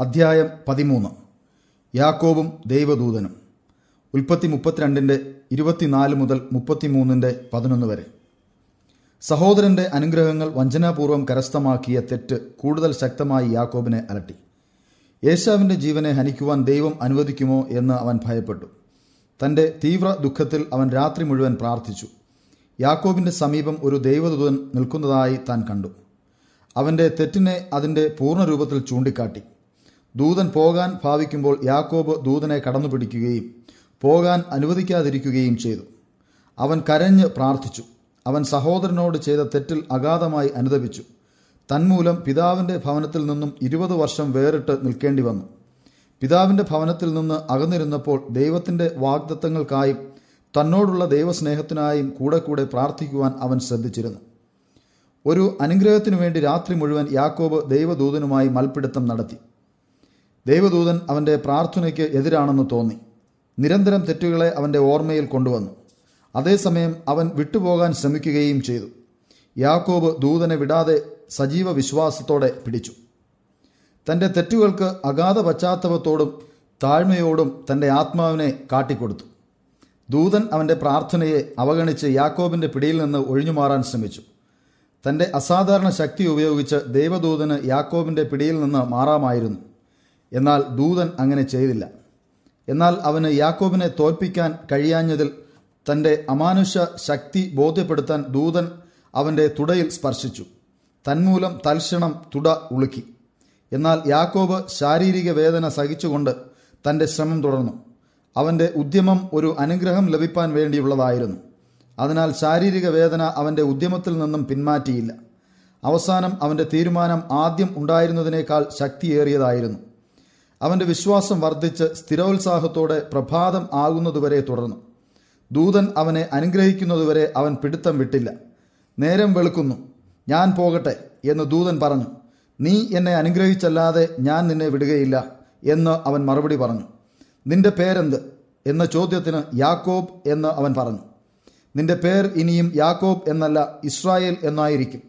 അധ്യായം പതിമൂന്ന്. യാക്കോബും ദൈവദൂതനും. ഉൽപ്പത്തി മുപ്പത്തിരണ്ടിന്റെ ഇരുപത്തിനാല് മുതൽ മുപ്പത്തിമൂന്നിന്റെ പതിനൊന്ന് വരെ. സഹോദരന്റെ അനുഗ്രഹങ്ങൾ വഞ്ചനാപൂർവം കരസ്ഥമാക്കിയ തെറ്റ് കൂടുതൽ ശക്തമായി യാക്കോബിനെ അലട്ടി. യേശാവിന്റെ ജീവനെ ഹനിക്കുവാൻ ദൈവം അനുവദിക്കുമോ എന്ന് അവൻ ഭയപ്പെട്ടു. തന്റെ തീവ്ര ദുഃഖത്തിൽ അവൻ രാത്രി മുഴുവൻ പ്രാർത്ഥിച്ചു. യാക്കോബിന്റെ സമീപം ഒരു ദൈവദൂതൻ നിൽക്കുന്നതായി താൻ കണ്ടു. അവന്റെ തെറ്റിനെ അതിന്റെ പൂർണരൂപത്തിൽ ചൂണ്ടിക്കാട്ടി. ദൂതൻ പോകാൻ ഭാവിക്കുമ്പോൾ യാക്കോബ് ദൂതനെ കടന്നു പിടിക്കുകയും പോകാൻ അനുവദിക്കാതിരിക്കുകയും ചെയ്തു. അവൻ കരഞ്ഞ് പ്രാർത്ഥിച്ചു. അവൻ സഹോദരനോട് ചെയ്ത തെറ്റിൽ അഗാധമായി അനുദപിച്ചു. തന്മൂലം പിതാവിന്റെ ഭവനത്തിൽ നിന്നും ഇരുപത് വർഷം വേറിട്ട് നിൽക്കേണ്ടി വന്നു. പിതാവിന്റെ ഭവനത്തിൽ നിന്ന് അകന്നിരുന്നപ്പോൾ ദൈവത്തിന്റെ വാഗ്ദത്തങ്ങൾക്കായും തന്നോടുള്ള ദൈവസ്നേഹത്തിനായും കൂടെ കൂടെ പ്രാർത്ഥിക്കുവാൻ അവൻ ശ്രദ്ധിച്ചിരുന്നു. ഒരു അനുഗ്രഹത്തിനു വേണ്ടി രാത്രി മുഴുവൻ യാക്കോബ് ദൈവദൂതനുമായി മൽപ്പിടുത്തം നടത്തി. ദൈവദൂതൻ അവന്റെ പ്രാർത്ഥനയ്ക്ക് എതിരാണെന്ന് തോന്നി. നിരന്തരം തെറ്റുകളെ അവന്റെ ഓർമ്മയിൽ കൊണ്ടുവന്നു. അതേസമയം അവൻ വിട്ടുപോകാൻ ശ്രമിക്കുകയും ചെയ്തു. യാക്കോബ് ദൂതനെ വിടാതെ സജീവ വിശ്വാസത്തോടെ പിടിച്ചു. തന്റെ തെറ്റുകൾക്ക് അഗാധ പശ്ചാത്തലത്തോടും താഴ്മയോടും തന്റെ ആത്മാവിനെ കാട്ടിക്കൊടുത്തു. ദൂതൻ അവന്റെ പ്രാർത്ഥനയെ അവഗണിച്ച് യാക്കോബിന്റെ പിടിയിൽ നിന്ന് ഒഴിഞ്ഞുമാറാൻ ശ്രമിച്ചു. തന്റെ അസാധാരണ ശക്തി ഉപയോഗിച്ച് ദൈവദൂതന് യാക്കോബിന്റെ പിടിയിൽ നിന്ന് മാറാമായിരുന്നു. എന്നാൽ ദൂതൻ അങ്ങനെ ചെയ്തില്ല. എന്നാൽ അവന് യാക്കോബിനെ തോൽപ്പിക്കാൻ കഴിയാഞ്ഞതിൽ തന്റെ അമാനുഷ ശക്തി ബോധ്യപ്പെടുത്താൻ ദൂതൻ അവന്റെ തുടയിൽ സ്പർശിച്ചു. തന്മൂലം തൽക്ഷണം തുട ഉളുക്കി. എന്നാൽ യാക്കോബ് ശാരീരിക വേദന സഹിച്ചുകൊണ്ട് തന്റെ ശ്രമം തുടർന്നു. അവന്റെ ഉദ്യമം ഒരു അനുഗ്രഹം ലഭിക്കാൻ വേണ്ടിയുള്ളതായിരുന്നു. അതിനാൽ ശാരീരിക വേദന അവന്റെ ഉദ്യമത്തിൽ നിന്നും പിന്മാറ്റിയില്ല. അവസാനം അവന്റെ തീരുമാനം ആദ്യം ഉണ്ടായിരുന്നതിനേക്കാൾ ശക്തിയേറിയതായിരുന്നു. അവന്റെ വിശ്വാസം വർദ്ധിച്ച് സ്ഥിരോത്സാഹത്തോടെ പ്രഭാതം ആകുന്നതുവരെ തുടർന്നു. ദൂതൻ അവനെ അനുഗ്രഹിക്കുന്നതുവരെ അവൻ പിടുത്തം വിട്ടില്ല. നേരം വെളുക്കുന്നു. ഞാൻ പോകട്ടെ എന്ന് ദൂതൻ പറഞ്ഞു. നീ എന്നെ അനുഗ്രഹിച്ചല്ലാതെ ഞാൻ നിന്നെ വിടുകയില്ല എന്ന് അവൻ മറുപടി പറഞ്ഞു. നിന്റെ പേരെന്ത്? എന്ന ചോദ്യത്തിന് യാക്കോബ് എന്ന് അവൻ പറഞ്ഞു. നിന്റെ പേർ ഇനിയും യാക്കോബ് എന്നല്ല ഇസ്രായേൽ എന്നായിരിക്കും.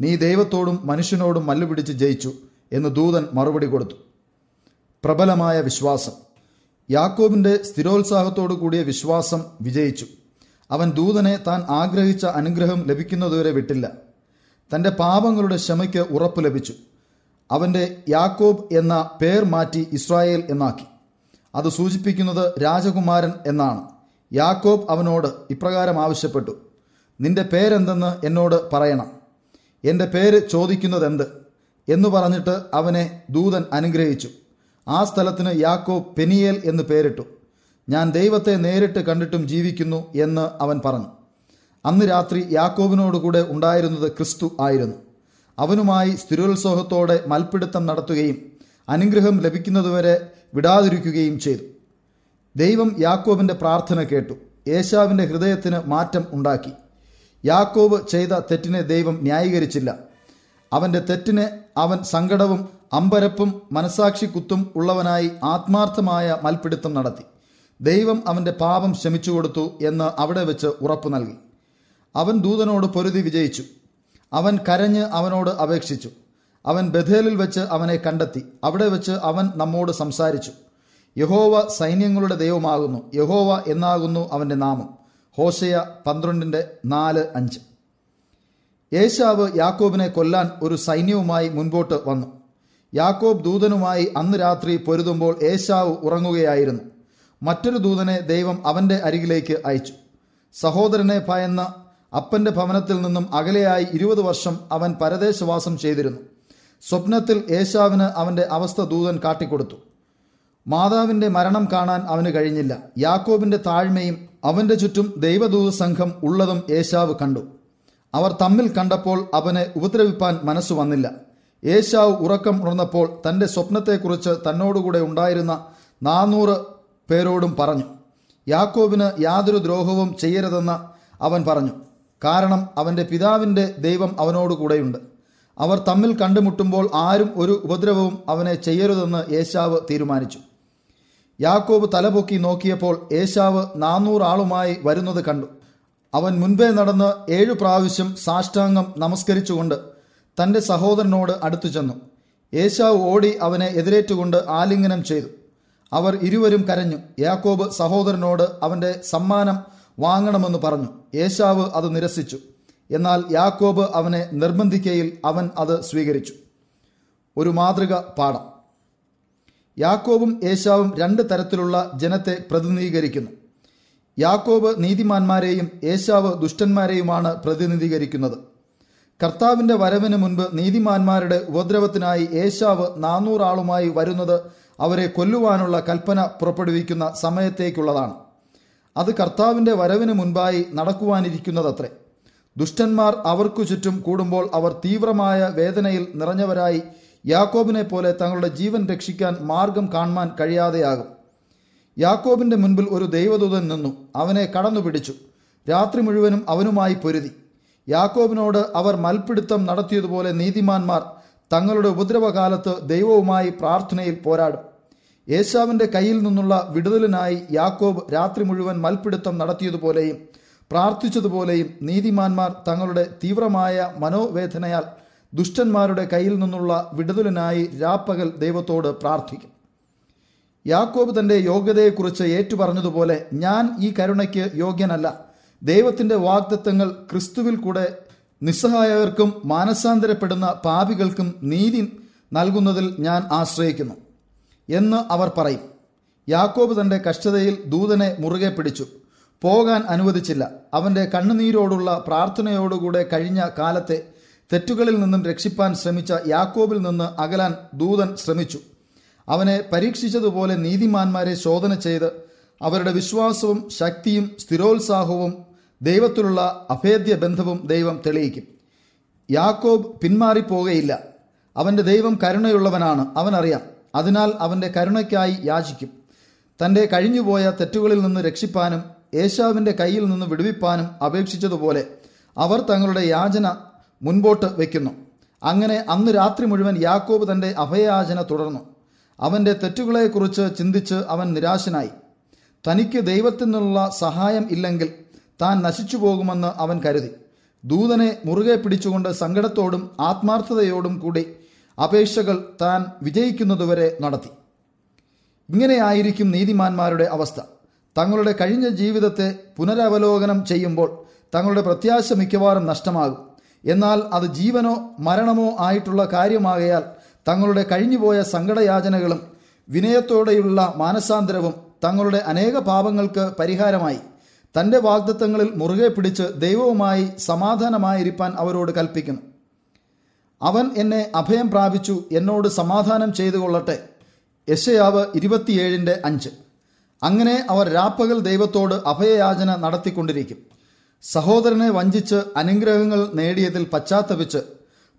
നീ ദൈവത്തോടും മനുഷ്യനോടും മല്ലുപിടിച്ച് ജയിച്ചു എന്ന് ദൂതൻ മറുപടി കൊടുത്തു. പ്രബലമായ വിശ്വാസം. യാക്കോബിന്റെ സ്ഥിരോത്സാഹത്തോടു കൂടിയ വിശ്വാസം വിജയിച്ചു. അവൻ ദൂതനെ താൻ ആഗ്രഹിച്ച അനുഗ്രഹം ലഭിക്കുന്നതുവരെ വിട്ടില്ല. തന്റെ പാപങ്ങളുടെ ക്ഷമയ്ക്ക് ഉറപ്പ് ലഭിച്ചു. അവന്റെ യാക്കോബ് എന്ന പേർ മാറ്റി ഇസ്രായേൽ എന്നാക്കി. അത് സൂചിപ്പിക്കുന്നത് രാജകുമാരൻ എന്നാണ്. യാക്കോബ് അവനോട് ഇപ്രകാരം ആവശ്യപ്പെട്ടു. നിന്റെ പേരെന്തെന്ന് എന്നോട് പറയണം. എന്റെ പേര് ചോദിക്കുന്നതെന്ത്? എന്ന് പറഞ്ഞിട്ട് അവനെ ദൂതൻ അനുഗ്രഹിച്ചു. ആ സ്ഥലത്തിന് യാക്കോബ് പെനിയേൽ എന്ന് പേരിട്ടു. ഞാൻ ദൈവത്തെ നേരിട്ട് കണ്ടിട്ടും ജീവിക്കുന്നു എന്ന് അവൻ പറഞ്ഞു. അന്ന് രാത്രി യാക്കോബിനോടുകൂടെ ഉണ്ടായിരുന്നത് ക്രിസ്തു ആയിരുന്നു. അവനുമായി സ്ഥിരോത്സാഹത്തോടെ മൽപ്പിടുത്തം നടത്തുകയും അനുഗ്രഹം ലഭിക്കുന്നതുവരെ വിടാതിരിക്കുകയും ചെയ്തു. ദൈവം യാക്കോബിന്റെ പ്രാർത്ഥന കേട്ടു. യേശാവിന്റെ ഹൃദയത്തിന് മാറ്റം ഉണ്ടാക്കി. യാക്കോബ് ചെയ്ത തെറ്റിനെ ദൈവം ന്യായീകരിച്ചില്ല. അവന്റെ തെറ്റിനെ അവൻ സങ്കടവും അമ്പരപ്പും മനസാക്ഷി കുത്തും ഉള്ളവനായി ആത്മാർത്ഥമായ മൽപിടുത്തം നടത്തി. ദൈവം അവന്റെ പാപം ക്ഷമിച്ചു കൊടുത്തു എന്ന് അവിടെ വെച്ച് ഉറപ്പു നൽകി. അവൻ ദൂതനോട് പൊരുതി വിജയിച്ചു. അവൻ കരഞ്ഞ് അവനോട് അപേക്ഷിച്ചു. അവൻ ബഥേലിൽ വെച്ച് അവനെ കണ്ടെത്തി. അവിടെ വെച്ച് അവൻ നമ്മോട് സംസാരിച്ചു. യഹോവ സൈന്യങ്ങളുടെ ദൈവമാകുന്നു. യഹോവ എന്നാകുന്നു അവന്റെ നാമം. ഹോഷയ പന്ത്രണ്ടിന്റെ നാല് അഞ്ച്. യേശാവ് യാക്കോബിനെ കൊല്ലാൻ ഒരു സൈന്യവുമായി മുൻപോട്ട് വന്നു. യാക്കോബ് ദൂതനുമായി അന്ന് രാത്രി പൊരുതുമ്പോൾ ഏശാവ് ഉറങ്ങുകയായിരുന്നു. മറ്റൊരു ദൂതനെ ദൈവം അവന്റെ അരികിലേക്ക് അയച്ചു. സഹോദരനെ ഭയന്ന അപ്പന്റെ ഭവനത്തിൽ നിന്നും അകലെയായി ഇരുപത് വർഷം അവൻ പരദേശവാസം ചെയ്തിരുന്നു. സ്വപ്നത്തിൽ ഏശാവിന് അവന്റെ അവസ്ഥ ദൂതൻ കാട്ടിക്കൊടുത്തു. മാതാവിന്റെ മരണം കാണാൻ അവന് കഴിഞ്ഞില്ല. യാക്കോബിന്റെ താഴ്മയും അവന്റെ ചുറ്റും ദൈവദൂത സംഘം ഉള്ളതും ഏശാവ് കണ്ടു. അവർ തമ്മിൽ കണ്ടപ്പോൾ അവനെ ഉപദ്രവിപ്പാൻ മനസ്സു വന്നില്ല. ഏശാവ് ഉറക്കം ഉണർന്നപ്പോൾ തന്റെ സ്വപ്നത്തെക്കുറിച്ച് തന്നോടുകൂടെ ഉണ്ടായിരുന്ന നാനൂറ് പേരോടും പറഞ്ഞു യാക്കോബിന് യാതൊരു ദ്രോഹവും ചെയ്യരുതെന്ന് അവൻ പറഞ്ഞു. കാരണം അവന്റെ പിതാവിന്റെ ദൈവം അവനോടുകൂടെയുണ്ട്. അവർ തമ്മിൽ കണ്ടുമുട്ടുമ്പോൾ ആരും ഒരു ഉപദ്രവവും അവനെ ചെയ്യരുതെന്ന് ഏശാവ് തീരുമാനിച്ചു. യാക്കോബ് തലപൊക്കി നോക്കിയപ്പോൾ ഏശാവ് നാനൂറാളുമായി വരുന്നത് കണ്ടു. അവൻ മുൻപേ നടന്ന് ഏഴു പ്രാവശ്യം സാഷ്ടാംഗം നമസ്കരിച്ചുകൊണ്ട് തന്റെ സഹോദരനോട് അടുത്തു ചെന്നു. ഏശാവ് ഓടി അവനെ എതിരേറ്റുകൊണ്ട് ആലിംഗനം ചെയ്തു. അവർ ഇരുവരും കരഞ്ഞു. യാക്കോബ് സഹോദരനോട് അവന്റെ സമ്മാനം വാങ്ങണമെന്ന് പറഞ്ഞു. ഏശാവ് അത് നിരസിച്ചു. എന്നാൽ യാക്കോബ് അവനെ നിർബന്ധിക്കയിൽ അവൻ അത് സ്വീകരിച്ചു. ഒരു മാതൃക പാഠം. യാക്കോബും ഏശാവും രണ്ട് തരത്തിലുള്ള ജനത്തെ പ്രതിനിധീകരിക്കുന്നു. യാക്കോബ് നീതിമാന്മാരെയും ഏശാവ് ദുഷ്ടന്മാരെയുമാണ് പ്രതിനിധീകരിക്കുന്നത്. കർത്താവിന്റെ വരവിന് മുൻപ് നീതിമാന്മാരുടെ ഉപദ്രവത്തിനായി ഏശാവ് നാനൂറാളുമായി വരുന്നത് അവരെ കൊല്ലുവാനുള്ള കൽപ്പന പുറപ്പെടുവിക്കുന്ന സമയത്തേക്കുള്ളതാണ്. അത് കർത്താവിന്റെ വരവിന് മുൻപായി നടക്കുവാനിരിക്കുന്നതത്രേ. ദുഷ്ടന്മാർ അവർക്കു ചുറ്റും കൂടുമ്പോൾ അവർ തീവ്രമായ വേദനയിൽ നിറഞ്ഞവരായി യാക്കോബിനെ പോലെ തങ്ങളുടെ ജീവൻ രക്ഷിക്കാൻ മാർഗം കാണുവാൻ കഴിയാതെയാകും. യാക്കോബിന്റെ മുൻപിൽ ഒരു ദൈവദൂതൻ നിന്നു. അവനെ കടന്നു പിടിച്ചു രാത്രി മുഴുവനും അവനുമായി പൊരുതി. യാക്കോബിനോട് അവർ മൽപിടുത്തം നടത്തിയതുപോലെ നീതിമാന്മാർ തങ്ങളുടെ ഉപദ്രവകാലത്ത് ദൈവവുമായി പ്രാർത്ഥനയിൽ പോരാടും. യേശാവിന്റെ കയ്യിൽ നിന്നുള്ള വിടുതലിനായി യാക്കോബ് രാത്രി മുഴുവൻ മൽപിടുത്തം നടത്തിയതുപോലെയും പ്രാർത്ഥിച്ചതുപോലെയും നീതിമാന്മാർ തങ്ങളുടെ തീവ്രമായ മനോവേദനയാൽ ദുഷ്ടന്മാരുടെ കയ്യിൽ നിന്നുള്ള വിടുതലിനായി രാപ്പകൽ ദൈവത്തോട് പ്രാർത്ഥിക്കും. യാക്കോബ് തന്റെ യോഗ്യതയെക്കുറിച്ച് ഏറ്റുപറഞ്ഞതുപോലെ ഞാൻ ഈ കരുണയ്ക്ക് യോഗ്യനല്ല. ദൈവത്തിന്റെ വാഗ്ദത്തങ്ങൾ ക്രിസ്തുവിൽ കൂടെ നിസ്സഹായവർക്കും മാനസാന്തരപ്പെടുന്ന പാപികൾക്കും നീതി നൽകുന്നതിൽ ഞാൻ ആശ്രയിക്കുന്നു എന്ന് അവർ പറയും. യാക്കോബ് തന്റെ കഷ്ടതയിൽ ദൂതനെ മുറുകെ പിടിച്ചു. പോകാൻ അനുവദിച്ചില്ല. അവന്റെ കണ്ണുനീരോടുള്ള പ്രാർത്ഥനയോടുകൂടെ കഴിഞ്ഞ കാലത്തെ തെറ്റുകളിൽ നിന്നും രക്ഷിപ്പാൻ ശ്രമിച്ച യാക്കോബിൽ നിന്ന് അകലാൻ ദൂതൻ ശ്രമിച്ചു. അവനെ പരീക്ഷിച്ചതുപോലെ നീതിമാന്മാരെ ശോധന ചെയ്ത് അവരുടെ വിശ്വാസവും ശക്തിയും സ്ഥിരോത്സാഹവും ദൈവത്തിലുള്ള അഭേദ്യ ബന്ധവും ദൈവം തെളിയിക്കും. യാക്കോബ് പിന്മാറിപ്പോകയില്ല അവന്റെ ദൈവം കരുണയുള്ളവനാണ് അവനറിയാം അതിനാൽ അവന്റെ കരുണയ്ക്കായി യാചിക്കും. തന്റെ കഴിഞ്ഞുപോയ തെറ്റുകളിൽ നിന്ന് രക്ഷിപ്പാനും യേശാവിന്റെ കയ്യിൽ നിന്ന് വിടുവിപ്പാനും അപേക്ഷിച്ചതുപോലെ അവർ തങ്ങളുടെ യാചന മുൻപോട്ട് വയ്ക്കുന്നു. അങ്ങനെ അന്ന് രാത്രി മുഴുവൻ യാക്കോബ് തന്റെ അഭയയാചന തുടർന്നു. അവന്റെ തെറ്റുകളെക്കുറിച്ച് ചിന്തിച്ച് അവൻ നിരാശനായി. തനിക്ക് ദൈവത്തിൽ നിന്നുള്ള സഹായം ഇല്ലെങ്കിൽ താൻ നശിച്ചു പോകുമെന്ന് അവൻ കരുതി. ദൂതനെ മുറുകെ പിടിച്ചുകൊണ്ട് സങ്കടത്തോടും ആത്മാർത്ഥതയോടും കൂടി അപേക്ഷകൾ താൻ വിജയിക്കുന്നതുവരെ നടത്തി. ഇങ്ങനെയായിരിക്കും നീതിമാന്മാരുടെ അവസ്ഥ. തങ്ങളുടെ കഴിഞ്ഞ ജീവിതത്തെ പുനരവലോകനം ചെയ്യുമ്പോൾ തങ്ങളുടെ പ്രത്യാശ മിക്കവാറും നഷ്ടമാകും. എന്നാൽ അത് ജീവനോ മരണമോ ആയിട്ടുള്ള കാര്യമാകയാൽ തങ്ങളുടെ കഴിഞ്ഞുപോയ സങ്കടയാചനകളും വിനയത്തോടെയുള്ള മാനസാന്തരവും തങ്ങളുടെ അനേക പാപങ്ങൾക്ക് പരിഹാരമായി. തന്റെ വാഗ്ദത്തങ്ങളിൽ മുറുകെ പിടിച്ച് ദൈവവുമായി സമാധാനമായിരിക്കാൻ അവരോട് കൽപ്പിക്കുന്നു. അവൻ എന്നെ അഭയം പ്രാപിച്ചു എന്നോട് സമാധാനം ചെയ്തു കൊള്ളട്ടെ. യശയാവ് ഇരുപത്തിയേഴിന്റെ അഞ്ച്. അങ്ങനെ അവർ രാപ്പകൽ ദൈവത്തോട് അഭയയാചന നടത്തിക്കൊണ്ടിരിക്കും. സഹോദരനെ വഞ്ചിച്ച് അനുഗ്രഹങ്ങൾ നേടിയതിൽ പശ്ചാത്തപിച്ച്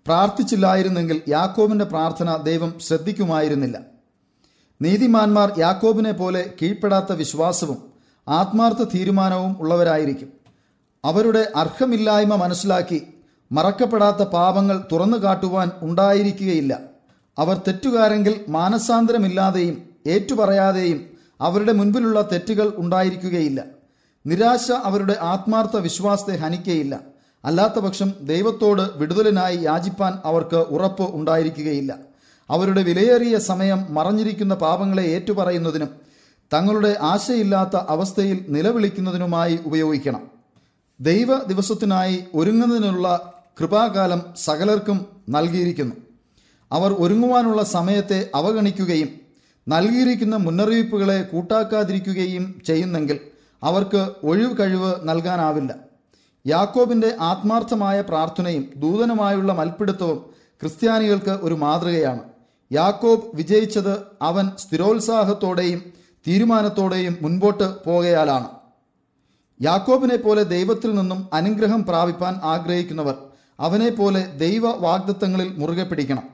പ്രാർത്ഥിച്ചില്ലായിരുന്നെങ്കിൽ യാക്കോബിന്റെ പ്രാർത്ഥന ദൈവം ശ്രദ്ധിക്കുമായിരുന്നില്ല. നീതിമാന്മാർ യാക്കോബിനെ പോലെ കീഴ്പ്പെടാത്ത വിശ്വാസവും ആത്മാർത്ഥ തീരുമാനവും ഉള്ളവരായിരിക്കും. അവരുടെ അർഹമില്ലായ്മ മനസ്സിലാക്കി മറക്കപ്പെടാത്ത പാപങ്ങൾ തുറന്നു കാട്ടുവാൻ ഉണ്ടായിരിക്കുകയില്ല. അവർ തെറ്റുകാരെങ്കിൽ മാനസാന്തരമില്ലാതെയും ഏറ്റുപറയാതെയും അവരുടെ മുൻപിലുള്ള തെറ്റുകൾ ഉണ്ടായിരിക്കുകയില്ല. നിരാശ അവരുടെ ആത്മാർത്ഥ വിശ്വാസത്തെ ഹനിക്കയില്ല. അല്ലാത്തപക്ഷം ദൈവത്തോട് വിടുതലിനായി യാചിപ്പാൻ അവർക്ക് ഉറപ്പ് ഉണ്ടായിരിക്കുകയില്ല. അവരുടെ വിലയേറിയ സമയം മറഞ്ഞിരിക്കുന്ന പാപങ്ങളെ ഏറ്റുപറയുന്നതിനും തങ്ങളുടെ ആശയില്ലാത്ത അവസ്ഥയിൽ നിലവിളിക്കുന്നതിനുമായി ഉപയോഗിക്കണം. ദൈവ ദിവസത്തിനായി ഒരുങ്ങുന്നതിനുള്ള കൃപാകാലം സകലർക്കും നൽകിയിരിക്കുന്നു. അവർ ഒരുങ്ങുവാനുള്ള സമയത്തെ അവഗണിക്കുകയും നൽകിയിരിക്കുന്ന മുന്നറിയിപ്പുകളെ കൂട്ടാക്കാതിരിക്കുകയും ചെയ്യുന്നെങ്കിൽ അവർക്ക് ഒഴിവ് കഴിവ് നൽകാനാവില്ല. യാക്കോബിന്റെ ആത്മാർത്ഥമായ പ്രാർത്ഥനയും ദൂതനുമായുള്ള മൽപ്പിടുത്തവും ക്രിസ്ത്യാനികൾക്ക് ഒരു മാതൃകയാണ്. യാക്കോബ് വിജയിച്ചത് അവൻ സ്ഥിരോത്സാഹത്തോടെയും തീരുമാനത്തോടെയും മുൻപോട്ട് പോകയാലാണ്. യാക്കോബിനെ പോലെ ദൈവത്തിൽ നിന്നും അനുഗ്രഹം പ്രാപിപ്പാൻ ആഗ്രഹിക്കുന്നവർ അവനെ പോലെ ദൈവ വാഗ്ദത്തങ്ങളിൽ മുറുകെ പിടിക്കണം.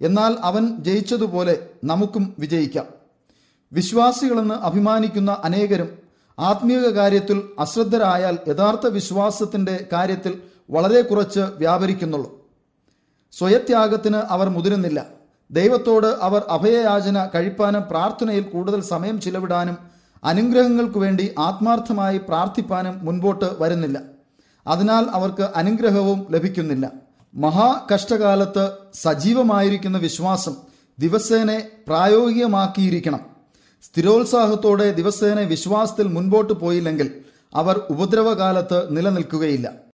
എന്നാൽ അവൻ ജയിച്ചതുപോലെ നമുക്കും വിജയിക്കാം. വിശ്വാസികളെന്ന് അഭിമാനിക്കുന്ന അനേകരും ആത്മീയ കാര്യത്തിൽ അശ്രദ്ധരായാൽ യഥാർത്ഥ വിശ്വാസത്തിന്റെ കാര്യത്തിൽ വളരെ കുറച്ച് വ്യാപരിക്കുന്നുള്ളൂ. സ്വയത്യാഗത്തിന് അവർ മുതിരുന്നില്ല. ദൈവത്തോട് അവർ അഭയയാചന കഴിപ്പാനും പ്രാർത്ഥനയിൽ കൂടുതൽ സമയം ചിലവിടാനും അനുഗ്രഹങ്ങൾക്കു വേണ്ടി ആത്മാർത്ഥമായി പ്രാർത്ഥിപ്പാനും മുൻപോട്ട് വരുന്നില്ല. അതിനാൽ അവർക്ക് അനുഗ്രഹവും ലഭിക്കുന്നില്ല. മഹാകഷ്ടകാലത്ത് സജീവമായിരിക്കുന്ന വിശ്വാസം ദിവസേനെ പ്രായോഗികമാക്കിയിരിക്കണം. സ്ഥിരോത്സാഹത്തോടെ ദിവസേന വിശ്വാസത്തിൽ മുൻപോട്ട് പോയില്ലെങ്കിൽ അവർ ഉപദ്രവകാലത്ത് നിലനിൽക്കുകയില്ല.